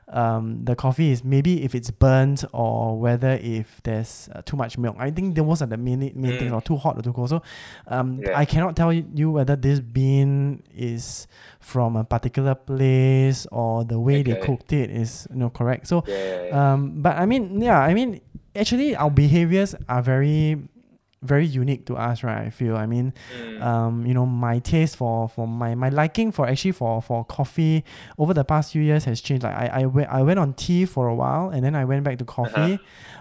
Speaker 1: um the coffee is maybe if it's burnt or whether if there's uh, too much milk. I think those are the main main things
Speaker 2: Mm.
Speaker 1: or too hot or too cold. So um
Speaker 2: Yeah.
Speaker 1: I cannot tell you whether this bean is from a particular place or the way they cooked it is you know correct. So
Speaker 2: yeah.
Speaker 1: um, but I mean, yeah, I mean, actually, our behaviors are very, very unique to us, right? I feel. I mean,
Speaker 2: Mm.
Speaker 1: um, you know, my taste for for my my liking for actually for for coffee over the past few years has changed. Like I I went I went on tea for a while, and then I went back to coffee,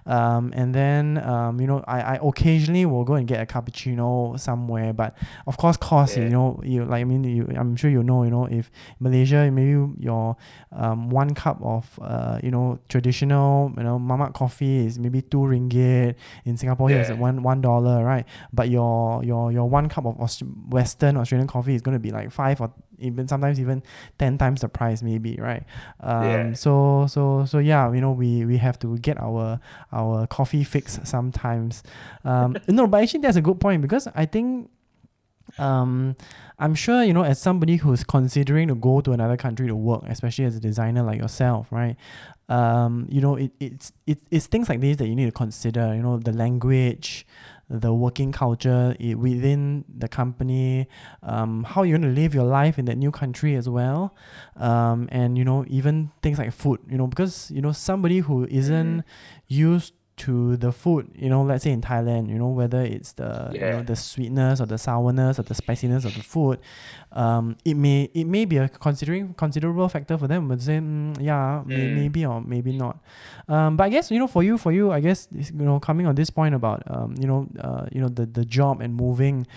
Speaker 1: um, and then um, you know, I I occasionally will go and get a cappuccino somewhere, but of course, cost. You know, you like I mean, you I'm sure you know, you know, if Malaysia maybe your um, one cup of uh, you know traditional you know mamak coffee is maybe two ringgit. In Singapore here it's one one dollar right? But your your your one cup of Aus- Western Australian coffee is going to be like five or even sometimes even ten times the price maybe right um,
Speaker 2: Yeah.
Speaker 1: so so so yeah you know we we have to get our our coffee fix sometimes um, no but actually that's a good point because I think um, I'm sure you know as somebody who's considering to go to another country to work, especially as a designer like yourself, right? Um, you know, it, it's it, it's things like this that you need to consider. You know, the language, the working culture within the company, um, how you're going to live your life in that new country as well, um, and you know even things like food. You know, because you know somebody who isn't used to the food, you know, let's say in Thailand, you know, whether it's the you know the sweetness or the sourness or the spiciness of the food, um, it may it may be a considering considerable factor for them. But say, mm, yeah, may,
Speaker 2: Mm.
Speaker 1: maybe or maybe not. Um, but I guess you know, for you, for you, I guess you know, coming on this point about um, you know, uh, you know, the the job and moving,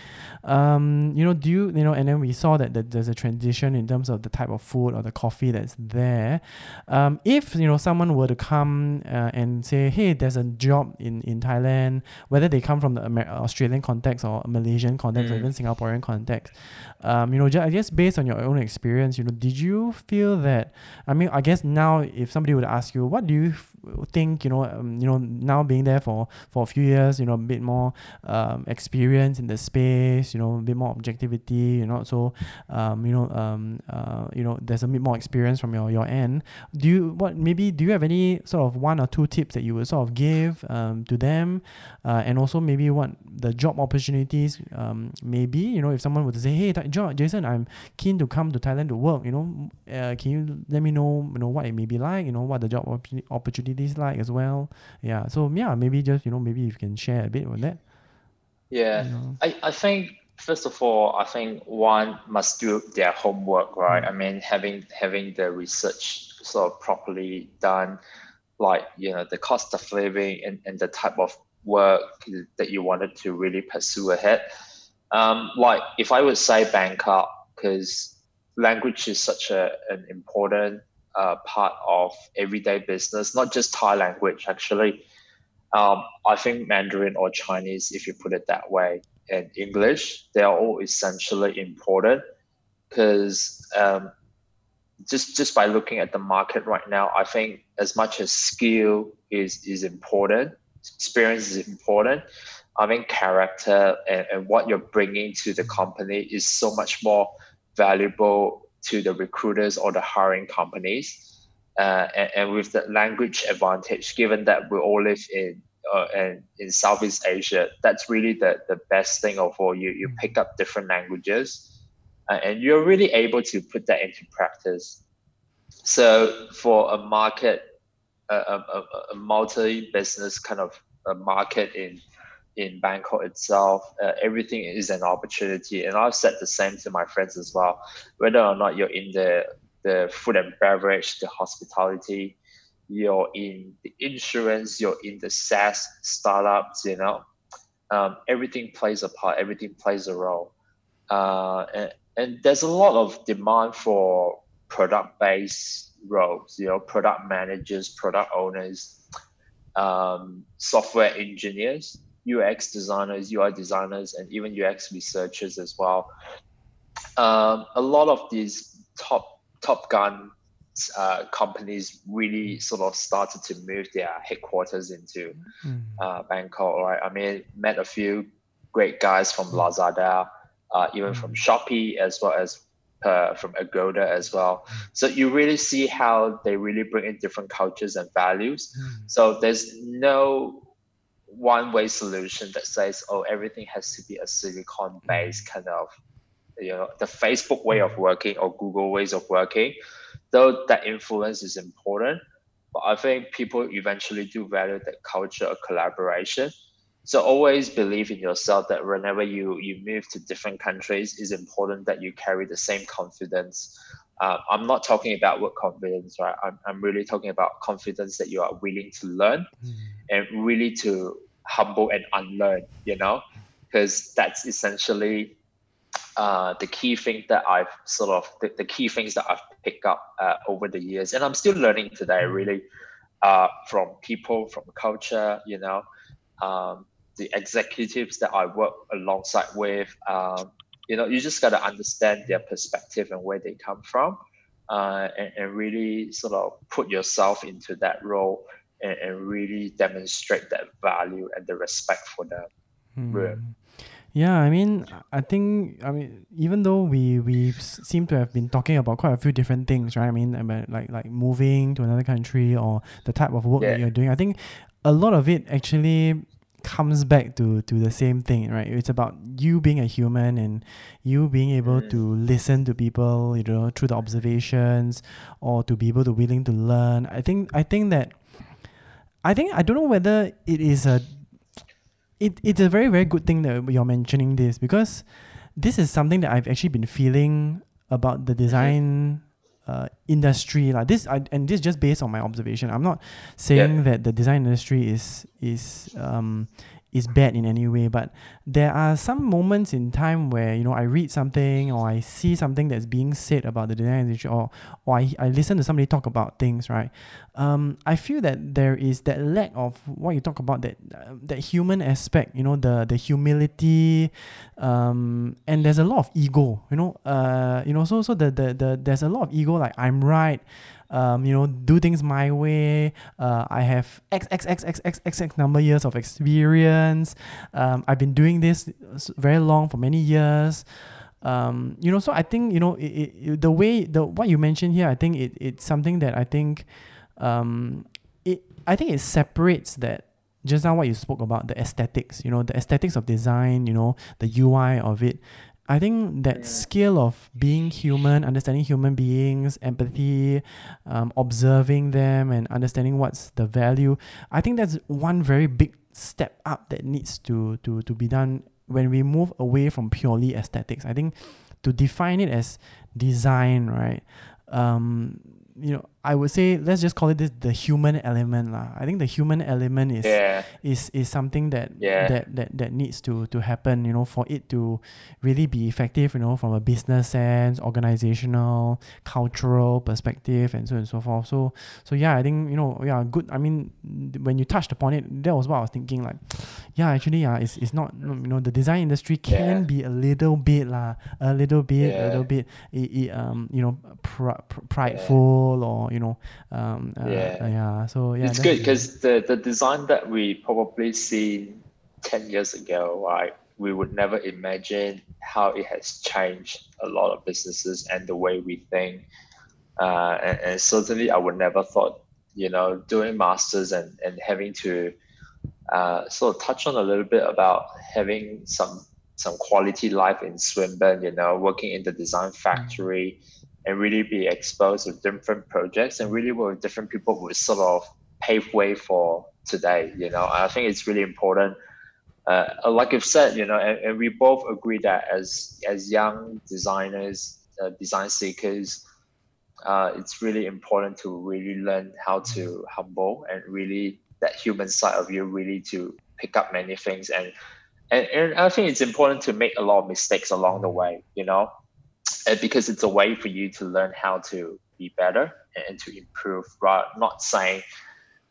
Speaker 1: um, you know, do you you know, and then we saw that, that there's a transition in terms of the type of food or the coffee that's there. Um, if you know someone were to come uh, and say, hey, there's a job in in Thailand, whether they come from the Amer- Australian context or Malaysian context or
Speaker 2: Mm.
Speaker 1: even Singaporean context, um, you know, just, I guess based on your own experience, you know, did you feel that? I mean, I guess now if somebody would ask you, what do you think you know um, you know now being there for for a few years you know a bit more um, experience in the space you know a bit more objectivity you know so um, you know um, uh, you know there's a bit more experience from your your end do you what maybe do you have any sort of one or two tips that you would sort of give um, to them uh, and also maybe what the job opportunities um, maybe you know if someone would say hey John, Jason I'm keen to come to Thailand to work you know uh, can you let me know you know what it may be like you know what the job opportunities like as well. Yeah so yeah maybe just you know maybe you can share a bit on that.
Speaker 2: Yeah. You know. I, I think first of all i think one must do their homework right? Mm. i mean having having the research sort of properly done like you know the cost of living and, and the type of work that you wanted to really pursue ahead. Um, like if i would say bangkok because language is such a, an important uh, part of everyday business, not just Thai language, actually. Um, I think Mandarin or Chinese, if you put it that way, and English, they are all essentially important because um, just just by looking at the market right now, I think as much as skill is is important, experience is important. I think character and, and what you're bringing to the company is so much more valuable to the recruiters or the hiring companies. Uh, and, and, with the language advantage, given that we all live in uh, in, in Southeast Asia, that's really the, the best thing of all. You you pick up different languages, uh, and you're really able to put that into practice. So for a market, a, a, a multi-business kind of a market in in Bangkok itself, uh, everything is an opportunity. And I've said the same to my friends as well. Whether or not you're in the the food and beverage, the hospitality, you're in the insurance, you're in the SaaS startups, you know, um, everything plays a part, everything plays a role. Uh, and, and there's a lot of demand for product based roles, you know, product managers, product owners, um, software engineers UX designers, UI designers, and even UX researchers as well. Um, a lot of these top top gun uh, companies really sort of started to move their headquarters into mm. uh, Bangkok. Right, I mean, met a few great guys from Lazada, uh, even from Shopee, as well as uh, from Agoda as well. So you really see how they really bring in different cultures and values. Mm. So there's no one way solution that says, oh, everything has to be a silicon mm-hmm. based kind of, you know, the Facebook way of mm-hmm. working or Google ways of working, though that influence is important. But I think people eventually do value that culture of collaboration. So always believe in yourself that whenever you, you move to different countries, it's important that you carry the same confidence. Uh, I'm not talking about work confidence, right? I'm, I'm really talking about confidence that you are willing to learn mm. and really to humble and unlearn, you know, because that's essentially uh, the key thing that I've sort of the, the key things that I've picked up uh, over the years, and I'm still learning today. Really, uh, from people, from culture, you know, um, the executives that I work alongside with. Um, you know, you just got to understand their perspective and where they come from, uh, and, and really sort of put yourself into that role and, and really demonstrate that value and the respect for them.
Speaker 1: Mm. Yeah, I mean, I think, I mean, even though we we seem to have been talking about quite a few different things, right? I mean, about like like moving to another country or the type of work yeah. that you're doing. I think a lot of it actually comes back to to the same thing, right? It's about you being a human and you being able mm. to listen to people, you know, through the observations or to be able to willing to learn. I think I think that I think I don't know whether it is a it, it's a very very good thing that you're mentioning this because this is something that I've actually been feeling about the design uh, industry like this I, and this just based on my observation i'm not saying yeah. that the design industry is is um is bad in any way but there are some moments in time where you know I read something or I see something that's being said about the design industry or or I, I listen to somebody talk about things right? Um, I feel that there is that lack of what you talk about that uh, that human aspect you know the the humility um, and there's a lot of ego you know uh, you know so so the, the, the there's a lot of ego like I'm right um, you know, do things my way. Uh, I have X, X, X, X, X, X, X number years of experience. Um, I've been doing this very long for many years. Um, you know, so I think, you know, it, it, the way, the what you mentioned here, I think it, it's something that I think, um, it, I think it separates that just now what you spoke about the aesthetics you know the aesthetics of design you know the ui of it i think that skill of being human understanding human beings empathy um, observing them and understanding what's the value i think that's one very big step up that needs to to to be done when we move away from purely aesthetics. I think to define it as design right um, you know I would say let's just call it this the human element lah. I think the human element is
Speaker 2: Yeah.
Speaker 1: is is something that
Speaker 2: Yeah.
Speaker 1: that, that that needs to to happen, you know, for it to really be effective, you know, from a business sense, organizational, cultural perspective and so on and so forth. So so yeah, I think, you know, yeah, good. I mean when you touched upon it, that was what I was thinking like yeah, actually yeah, it's it's not you know, the design industry can
Speaker 2: Yeah.
Speaker 1: be a little bit lah, a little bit, a little bit it, it, um, you know, pr- pr- prideful or you know, um, uh,
Speaker 2: Yeah.
Speaker 1: yeah. So yeah,
Speaker 2: it's good because the, the design that we probably seen 10 years ago, right? We would never imagine how it has changed a lot of businesses and the way we think. Uh, and, and certainly, I would never thought, you know, doing masters and, and having to uh, sort of touch on a little bit about having some some quality life in Swinburne, you know, working in the design factory and really be exposed to different projects and really with different people would sort of pave way for today, you know. I think it's really important. Uh, like you've said, you know, and, and we both agree that as as young designers, uh, design seekers, uh, it's really important to really learn how to humble and really that human side of you really to pick up many things and and, and I think it's important to make a lot of mistakes along the way, you know, because it's a way for you to learn how to be better and to improve. Right? Not saying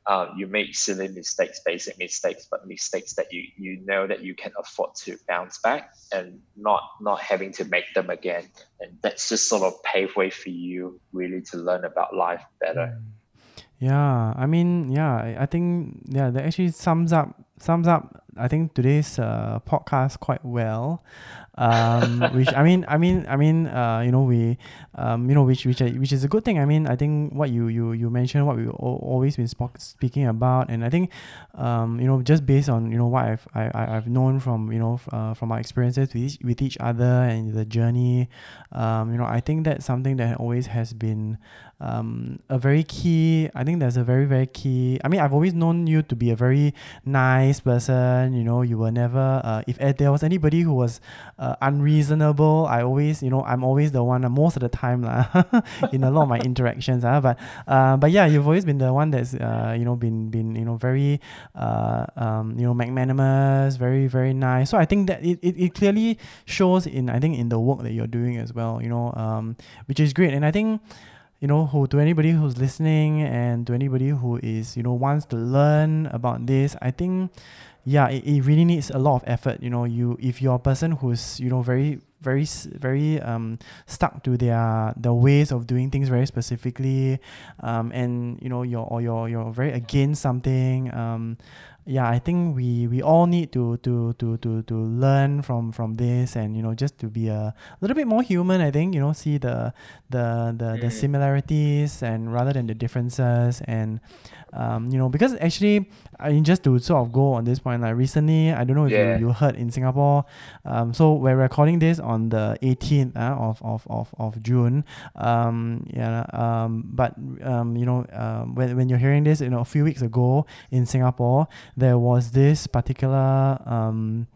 Speaker 2: um, you make silly mistakes, basic mistakes, but mistakes that you you know that you can afford to bounce back and not not having to make them again. And that's just sort of pave way for you really to learn about life better.
Speaker 1: Yeah, I mean, yeah, I think yeah, that actually sums up sums up I think today's uh, podcast quite well. Um, which I mean, I mean, I mean, uh, you know, we, um, you know, which which which is a good thing. I mean, I think what you you you mentioned, what we have always been spoke, speaking about, and I think, um, you know, just based on you know what I've I, I- I've known from you know f- uh, from our experiences with each, with each other and the journey, um, you know, I think that's something that always has been um, a very key. I think there's a very very key. I mean, I've always known you to be a very nice person. You know, you were never. Uh, if eh, there was anybody who was uh, unreasonable, I always, you know, I'm always the one. Most of the time, lah, in a lot of my interactions. Uh, but but yeah, you've always been the one that's uh, you know been been you know very uh, um, you know magnanimous, very very nice. So I think that it, it, it clearly shows in I think in the work that you're doing as well. You know, um, which is great. And I think you know who to anybody who's listening and to anybody who is you know wants to learn about this i think yeah it, it really needs a lot of effort you know. You if you're a person who's you know very very very um stuck to their the ways of doing things very specifically um and you know you're or you're you're very against something um yeah i think we we all need to to to to to learn from from this and you know just to be a little bit more human i think you know see the the the, the
Speaker 2: Mm.
Speaker 1: similarities and rather than the differences and um, you know because actually I mean just to sort of go on this point like recently I don't know if
Speaker 2: Yeah.
Speaker 1: you, you heard in Singapore um, so we're recording this on the 18th uh, of, of, of, of June um, yeah um, but um, you know um, when, when you're hearing this you know a few weeks ago in Singapore there was this particular um,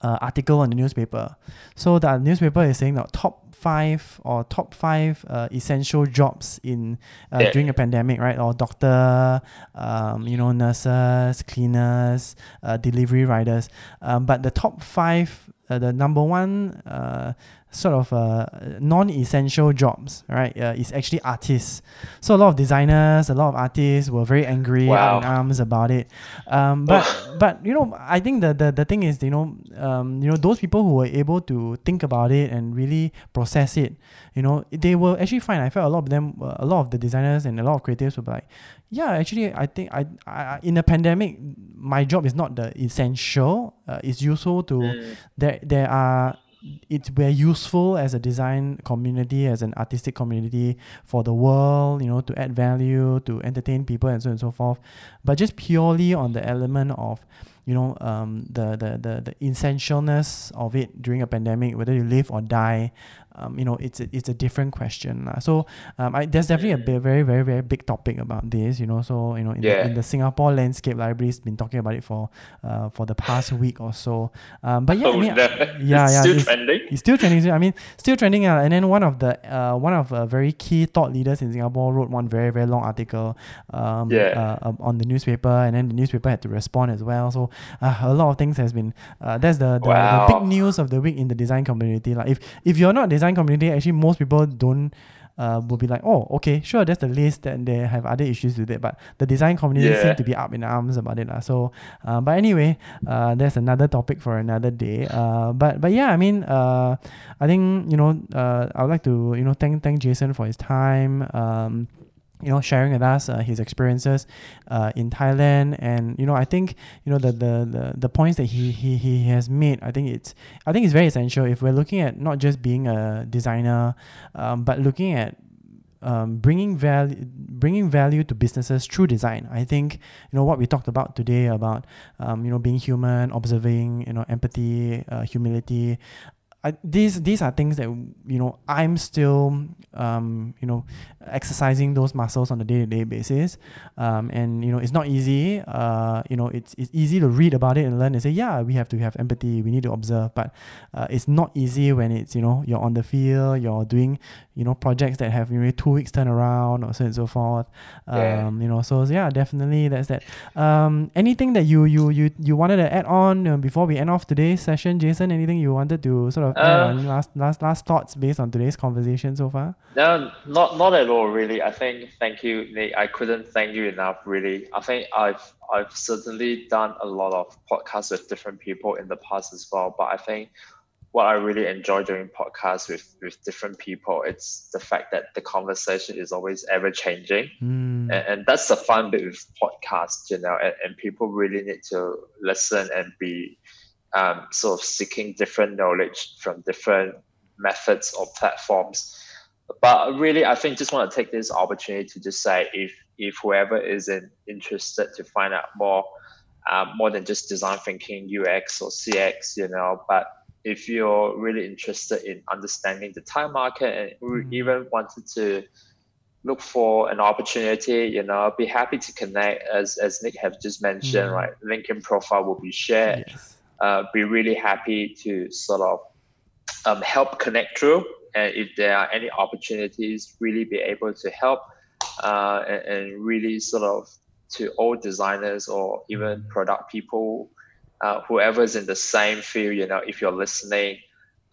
Speaker 1: uh, article on the newspaper. So the newspaper is saying that top five or top five uh, essential jobs in uh,
Speaker 2: Yeah.
Speaker 1: during a pandemic, right? Or doctor, um, you know, nurses, cleaners, uh, delivery riders. Um, but the top five, uh, the number one uh, sort of uh, non-essential jobs, right? Uh, is actually artists. So a lot of designers, a lot of artists were very angry
Speaker 2: Wow.
Speaker 1: in arms about it. Um, but but you know, I think the, the the thing is, you know, um, you know, those people who were able to think about it and really process it, you know, they were actually fine. I felt a lot of them, uh, a lot of the designers and a lot of creatives were like, yeah, actually, I think I, I in a pandemic, my job is not the essential. Uh, it's useful to
Speaker 2: Mm.
Speaker 1: there there are it's we're useful as a design community as an artistic community for the world you know to add value to entertain people and so on and so forth. But just purely on the element of you know um, the, the the the essentialness of it during a pandemic whether you live or die um, you know it's a, it's a different question lah. so um, I, there's definitely a
Speaker 2: Mm.
Speaker 1: very very very big topic about this you know so you know in, the, in the Singapore landscape library's been talking about it for uh, for the past week or so um, but yeah I
Speaker 2: Oh,
Speaker 1: mean,
Speaker 2: no.
Speaker 1: yeah,
Speaker 2: It's
Speaker 1: yeah,
Speaker 2: still
Speaker 1: it's-
Speaker 2: trending.
Speaker 1: it's still trending. I mean, still trending. Uh, and then one of the uh, one of uh, very key thought leaders in Singapore wrote one very very long article um,
Speaker 2: Yeah.
Speaker 1: uh, um, on the newspaper, and then the newspaper had to respond as well. So uh, a lot of things has been uh, that's the the, the big news of the week in the design community. Like if if you're not design community, actually most people don't. Uh, will be like, oh, okay, sure, that's the list, and they have other issues with it. But the design community
Speaker 2: Yeah.
Speaker 1: seem to be up in arms about it. lah. So, uh, but anyway, uh, that's another topic for another day. Uh, but but yeah, I mean, uh, I think you know, uh, I would like to you know thank thank Jason for his time. Um, you know, sharing with us uh, his experiences uh, in Thailand, and you know, I think you know the the the, the points that he, he he has made. I think it's I think it's very essential if we're looking at not just being a designer, um, but looking at um, bringing value bringing value to businesses through design. I think you know what we talked about today about um, you know being human, observing, you know, empathy, uh, humility. I, these these are things that you know I'm still um, you know exercising those muscles on a day to day basis, um, and you know it's not easy. Uh, you know it's it's easy to read about it and learn and say yeah we have to have empathy, we need to observe, but uh, it's not easy when it's you know you're on the field, you're doing you know projects that have know two weeks turnaround or so and so forth. Um,
Speaker 2: Yeah.
Speaker 1: you know so yeah definitely that's that. Um, anything that you you you you wanted to add on uh, before we end off today's session, Jason? Anything you wanted to sort of add
Speaker 2: Uh,
Speaker 1: on last last last thoughts based on today's conversation so far?
Speaker 2: No, not not at all. Really, I think thank you, Nick. I couldn't thank you enough. Really, I think I've I've certainly done a lot of podcasts with different people in the past as well. But I think what I really enjoy doing podcasts with with different people, it's the fact that the conversation is always ever changing,
Speaker 1: Mm,
Speaker 2: and, and that's the fun bit with podcasts, you know. And, and people really need to listen and be um, sort of seeking different knowledge from different methods or platforms. But really, I think just want to take this opportunity to just say if if whoever is in, interested to find out more, um, more than just design thinking, UX or CX, you know, but if you're really interested in understanding the Thai market and
Speaker 1: Mm.
Speaker 2: even wanted to look for an opportunity, you know, be happy to connect as as Nick have just mentioned,
Speaker 1: Mm.
Speaker 2: right? LinkedIn profile will be shared
Speaker 1: yes.
Speaker 2: uh, be really happy to sort of um, help connect through. And if there are any opportunities, really be able to help uh, and, and really sort of to all designers or even
Speaker 1: Mm.
Speaker 2: product people, uh, whoever's in the same field, you know, if you're listening,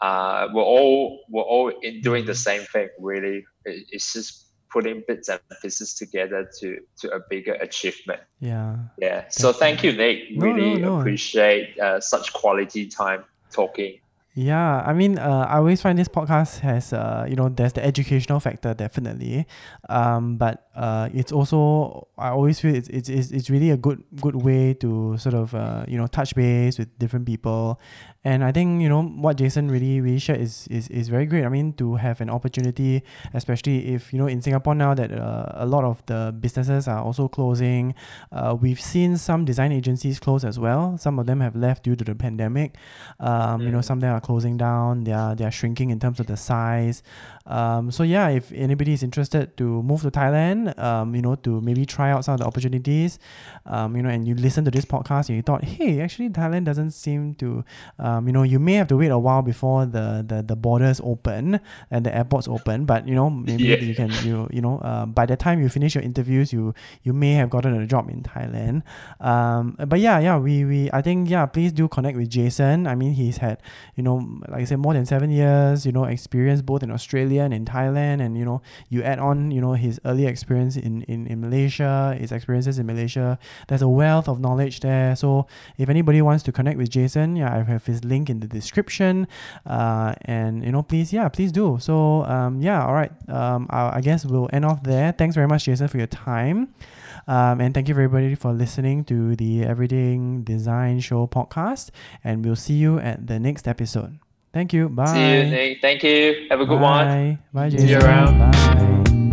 Speaker 2: uh, we're all we're all in doing the
Speaker 1: Mm.
Speaker 2: same thing. Really, It- it's just putting bits and pieces together to to a bigger achievement.
Speaker 1: Yeah.
Speaker 2: Yeah. So thank you, Nick.
Speaker 1: No, no,
Speaker 2: Really
Speaker 1: no.
Speaker 2: appreciate uh, such quality time talking.
Speaker 1: Yeah, I mean, uh, I always find this podcast has, uh, you know, there's the educational factor definitely, um, but uh, it's also I always feel it's, it's it's it's really a good good way to sort of uh, you know touch base with different people, and I think you know what Jason really really shared is is is very great. I mean, to have an opportunity, especially if you know in Singapore now that uh, a lot of the businesses are also closing, uh, we've seen some design agencies close as well. Some of them have left due to the pandemic. Um, You know,
Speaker 2: Mm.
Speaker 1: some of them are closing down. They are they are shrinking in terms of the size. Um, so yeah, if anybody is interested to move to Thailand, um, you know, to maybe try out some of the opportunities, um, you know, and you listen to this podcast and you thought, hey, actually Thailand doesn't seem to, um, you know, you may have to wait a while before the, the, the borders open and the airports open, but you know, maybe
Speaker 2: Yeah.
Speaker 1: you can you you know, uh, by the time you finish your interviews, you you may have gotten a job in Thailand. Um, but yeah, yeah, we we I think yeah, please do connect with Jason. I mean, he's had you know, like I said, more than seven years, you know, experience both in Australia and in Thailand, and you know, you add on, you know, his early experience in in, in Malaysia, his experiences in Malaysia. There's a wealth of knowledge there. So if anybody wants to connect with Jason, yeah, I have his link in the description. Uh, and you know, please, yeah, please do. So um, yeah, all right. Um, I, I guess we'll end off there. Thanks very much, Jason, for your time. Um, and thank you everybody for listening to the Everything Design Show podcast. And we'll see you at the next episode. Thank you. Bye.
Speaker 2: See you. Thank you. Have a good one.
Speaker 1: Bye. Bye,
Speaker 2: See you around.
Speaker 1: Bye.